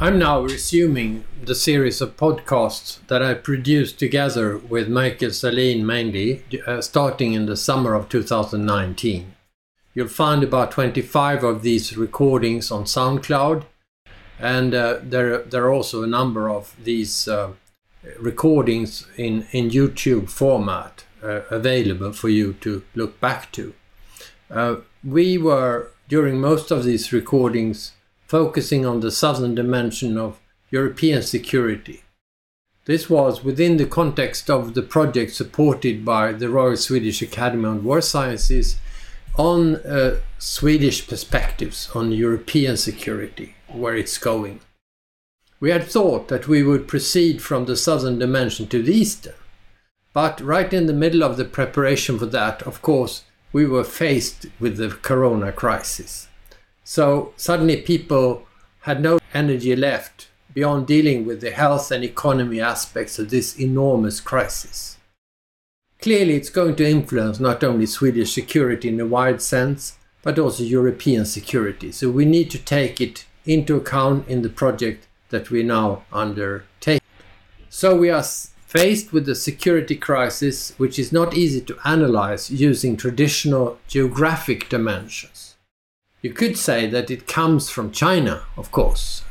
I'm now resuming the series of podcasts that I produced together with Michael Sahlin mainly, uh, starting in the summer of 2019. You'll find about 25 of these recordings on SoundCloud, and uh, there, there are also a number of these uh, recordings in, in YouTube format uh, available for you to look back to. Uh, we were, during most of these recordings, focusing on the southern dimension of European security. This was within the context of the project supported by the Royal Swedish Academy of War Sciences on uh, Swedish perspectives on European security, where it's going. We had thought that we would proceed from the southern dimension to the eastern, but right in the middle of the preparation for that, of course, we were faced with the corona crisis. So suddenly people had no energy left beyond dealing with the health and economy aspects of this enormous crisis. Clearly, it's going to influence not only Swedish security in a wide sense, but also European security. So we need to take it into account in the project that we now undertake. So we are faced with a security crisis which is not easy to analyze using traditional geographic dimensions. You could say that it comes from China, of course.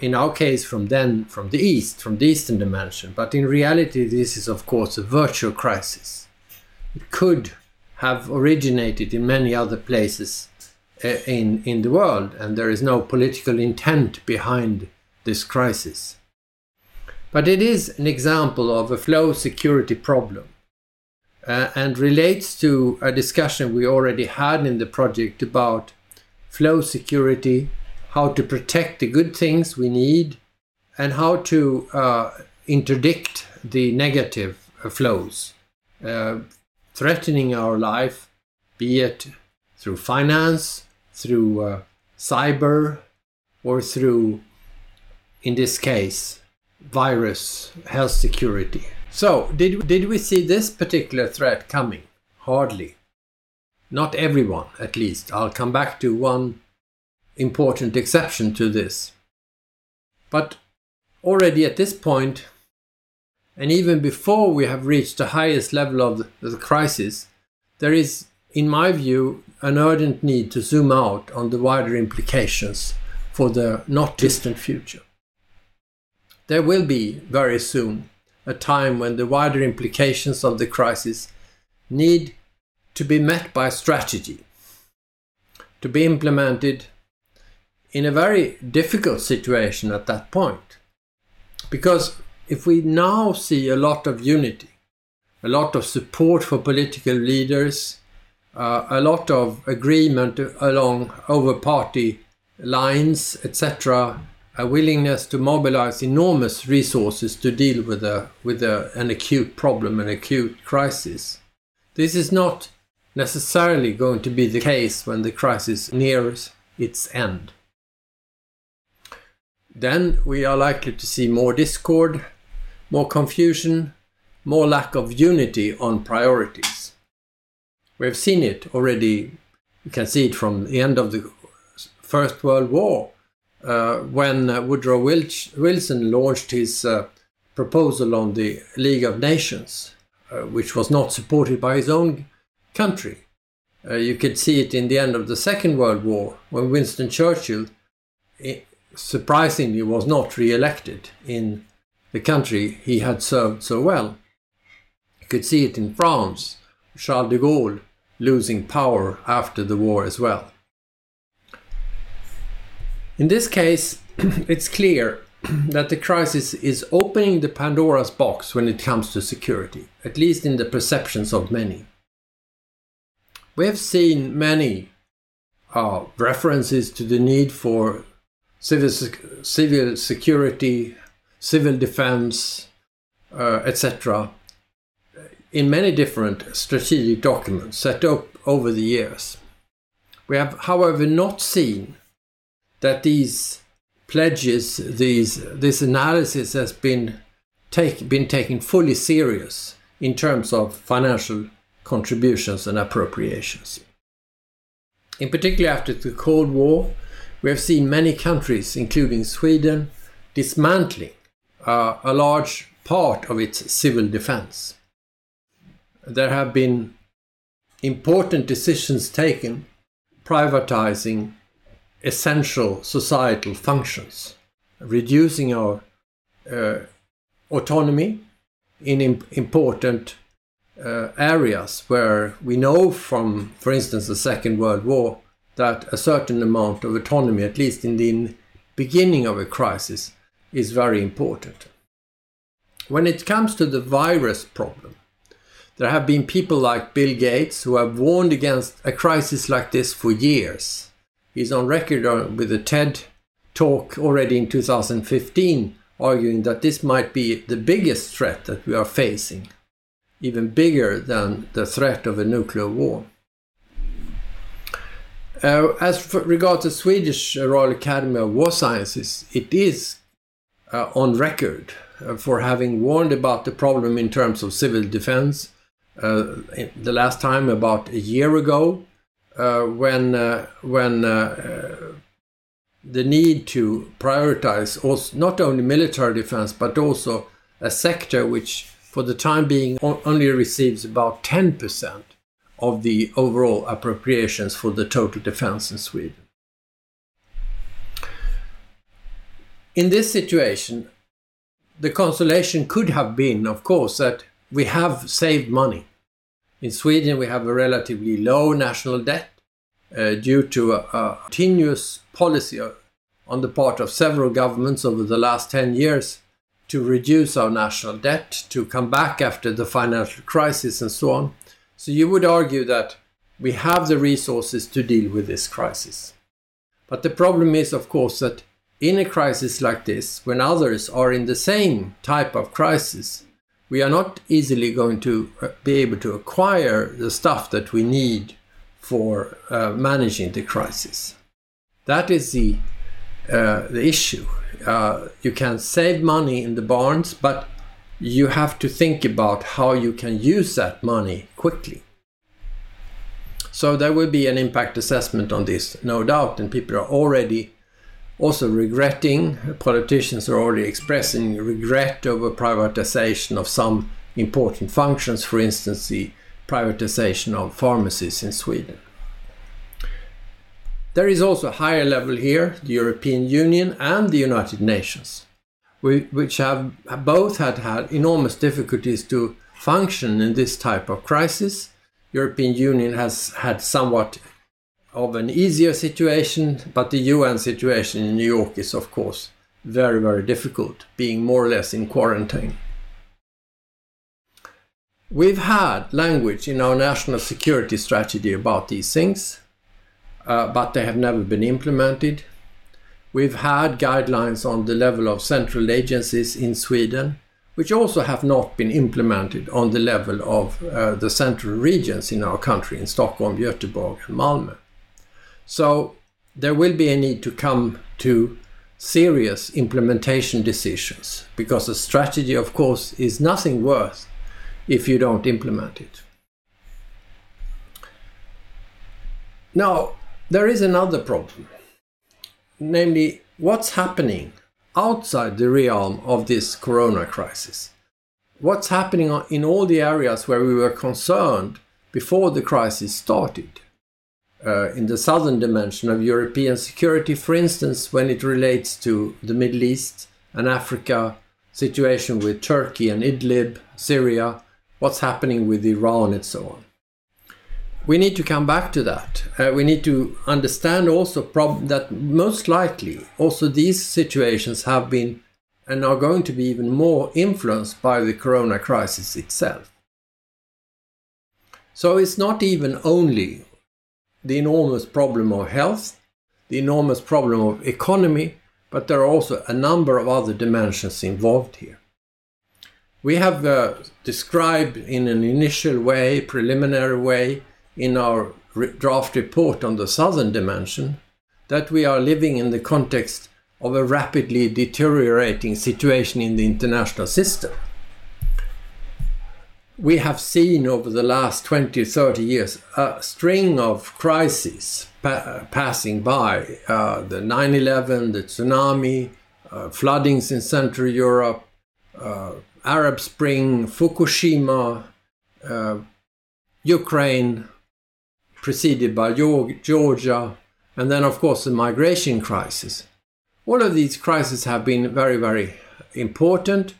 In our case, from then, from the East, from the Eastern dimension. But in reality, this is, of course, a virtual crisis. It could have originated in many other places uh, in, in the world, and there is no political intent behind this crisis. But it is an example of a flow security problem uh, and relates to a discussion we already had in the project about flow security, how to protect the good things we need, and how to uh, interdict the negative uh, flows uh, threatening our life, be it through finance, through uh, cyber, or through, in this case, virus health security. So, did, did we see this particular threat coming? Hardly. Not everyone, at least. I'll come back to one important exception to this. But already at this point, and even before we have reached the highest level of the, crisis, there is, in my view, an urgent need to zoom out on the wider implications for the not distant future. There will be, very soon, a time when the wider implications of the crisis need to be met by strategy, to be implemented in a very difficult situation at that point. Because if we now see a lot of unity, a lot of support for political leaders, uh, a lot of agreement along over party lines, etc., a willingness to mobilize enormous resources to deal with a with a, an acute problem, an acute crisis. This is not necessarily going to be the case when the crisis nears its end. Then we are likely to see more discord, more confusion, more lack of unity on priorities. We've seen it already, you can see it from the end of the First World War when uh, Woodrow Wilson launched his uh, proposal on the League of Nations, uh, which was not supported by his own country. Uh, you could see it in the end of the Second World War when Winston Churchill, surprisingly, was not re elected in the country he had served so well. You could see it in France, Charles de Gaulle losing power after the war as well. In this case, it's clear that the crisis is opening the Pandora's box when it comes to security, at least in the perceptions of many. We have seen many uh, references to the need for civil, civil security, civil defense, uh, etc., in many different strategic documents set up over the years. We have, however, not seen that these pledges, these this analysis has been take, been taken fully serious in terms of financial contributions and appropriations. In particular, after the Cold War, we have seen many countries, including Sweden, dismantling uh, a large part of its civil defense. There have been important decisions taken privatizing essential societal functions, reducing our uh, autonomy in imp- important uh, areas where we know from, for instance, the Second World War, that a certain amount of autonomy, at least in the beginning of a crisis, is very important. When it comes to the virus problem, there have been people like Bill Gates who have warned against a crisis like this for years. He's on record with a TED talk already in 2015 arguing that this might be the biggest threat that we are facing, even bigger than the threat of a nuclear war. Uh, as regards the Swedish Royal Academy of War Sciences, it is uh, on record uh, for having warned about the problem in terms of civil defense uh, the last time about a year ago uh, Uh, when uh, when uh, uh, the need to prioritize also not only military defense but also a sector which for the time being only receives about 10% of the overall appropriations for the total defense in Sweden. In this situation, the consolation could have been, of course, that we have saved money. In Sweden, we have a relatively low national debt uh, due to a, a, continuous policy on the part of several governments over the last 10 years to reduce our national debt, to come back after the financial crisis, and so on. So you would argue that we have the resources to deal with this crisis. But the problem is, of course, that in a crisis like this, when others are in the same type of crisis, we are not easily going to uh, be able to acquire the stuff that we need for uh, managing the crisis. That is the, uh, the issue. Uh, you can save money in the barns, but you have to think about how you can use that money quickly. So there will be an impact assessment on this, no doubt, and people are already also regretting, politicians are already expressing regret over privatization of some important functions, for instance, the privatization of pharmacies in Sweden. There is also a higher level here, the European Union and the United Nations, which have both had had enormous difficulties to function in this type of crisis. European Union has had somewhat of an easier situation, but the UN situation in New York is, of course, very, very difficult, being more or less in quarantine. We've had language in our national security strategy about these things, uh, but they have never been implemented. We've had guidelines on the level of central agencies in Sweden, which also have not been implemented on the level of uh, the central regions in our country, in Stockholm, Göteborg, and Malmö. So there will be a need to come to serious implementation decisions because a strategy, of course, is nothing worth if you don't implement it. Now, there is another problem, namely what's happening outside the realm of this corona crisis. What's happening in all the areas where we were concerned before the crisis started? Uh, in the southern dimension of European security, for instance, when it relates to the Middle East and Africa, situation with Turkey and Idlib, Syria, what's happening with Iran, and so on. We need to come back to that. Uh, we need to understand also prob- that most likely also these situations have been and are going to be even more influenced by the corona crisis itself. So it's not even only the enormous problem of health, the enormous problem of economy, but there are also a number of other dimensions involved here. We have uh, described in an initial way, preliminary way, in our re- draft report on the southern dimension, that we are living in the context of a rapidly deteriorating situation in the international system. We have seen over the last 20, 30 years a string of crises pa- passing by uh, the 9 11, the tsunami, uh, floodings in Central Europe, uh, Arab Spring, Fukushima, uh, Ukraine, preceded by Georgia, and then, of course, the migration crisis. All of these crises have been very, very important,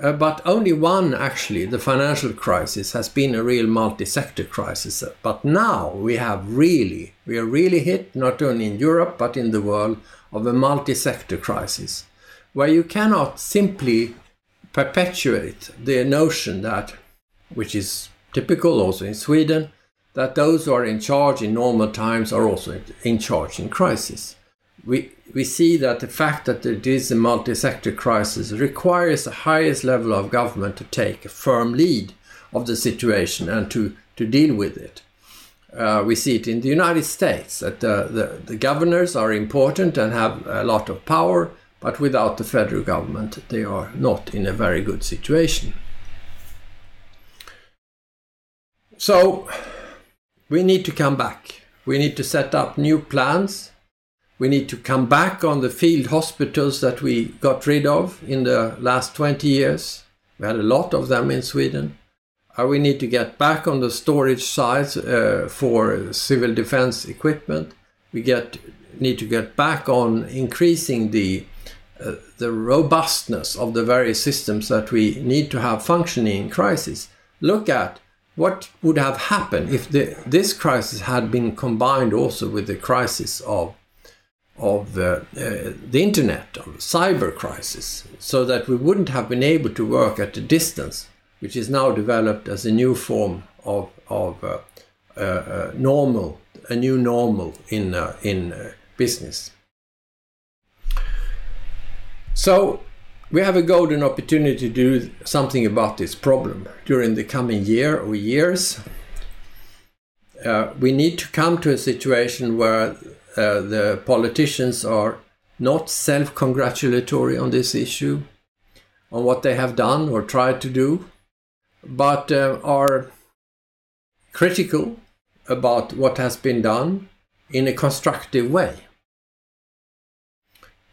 uh, but only one, actually, the financial crisis, has been a real multi-sector crisis. But now we have really, we are really hit, not only in Europe, but in the world, of a multi-sector crisis, where you cannot simply perpetuate the notion that, which is typical also in Sweden, that those who are in charge in normal times are also in charge in crisis. We, we see that the fact that it is a multi-sector crisis requires the highest level of government to take a firm lead of the situation and to, to deal with it. Uh, we see it in the United States that the, the governors are important and have a lot of power, but without the federal government, they are not in a very good situation. So, we need to come back. We need to set up new plans we need to come back on the field hospitals that we got rid of in the last 20 years. We had a lot of them in Sweden. Uh, we need to get back on the storage sites uh, for civil defense equipment. We get need to get back on increasing the uh, the robustness of the various systems that we need to have functioning in crisis. Look at what would have happened if the, this crisis had been combined also with the crisis of of uh, uh, the internet, of cyber crisis, so that we wouldn't have been able to work at a distance, which is now developed as a new form of, of uh, uh, uh normal, a new normal in, uh, in business. So we have a golden opportunity to do something about this problem during the coming year or years. we need to come to a situation where uh, the politicians are not self congratulatory on this issue, on what they have done or tried to do, but uh, are critical about what has been done in a constructive way.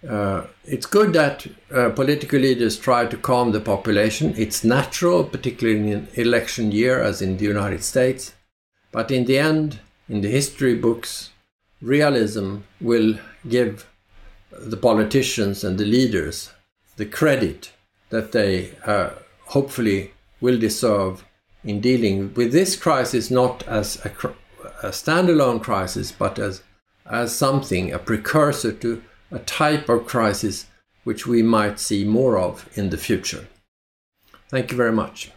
Uh, it's good that uh, political leaders try to calm the population. It's natural, particularly in an election year, as in the United States. But in the end, in the history books, realism will give the politicians and the leaders the credit that they uh, hopefully will deserve in dealing with this crisis not as a, a, standalone crisis but as as something a precursor to a type of crisis which we might see more of in the future. Thank you very much.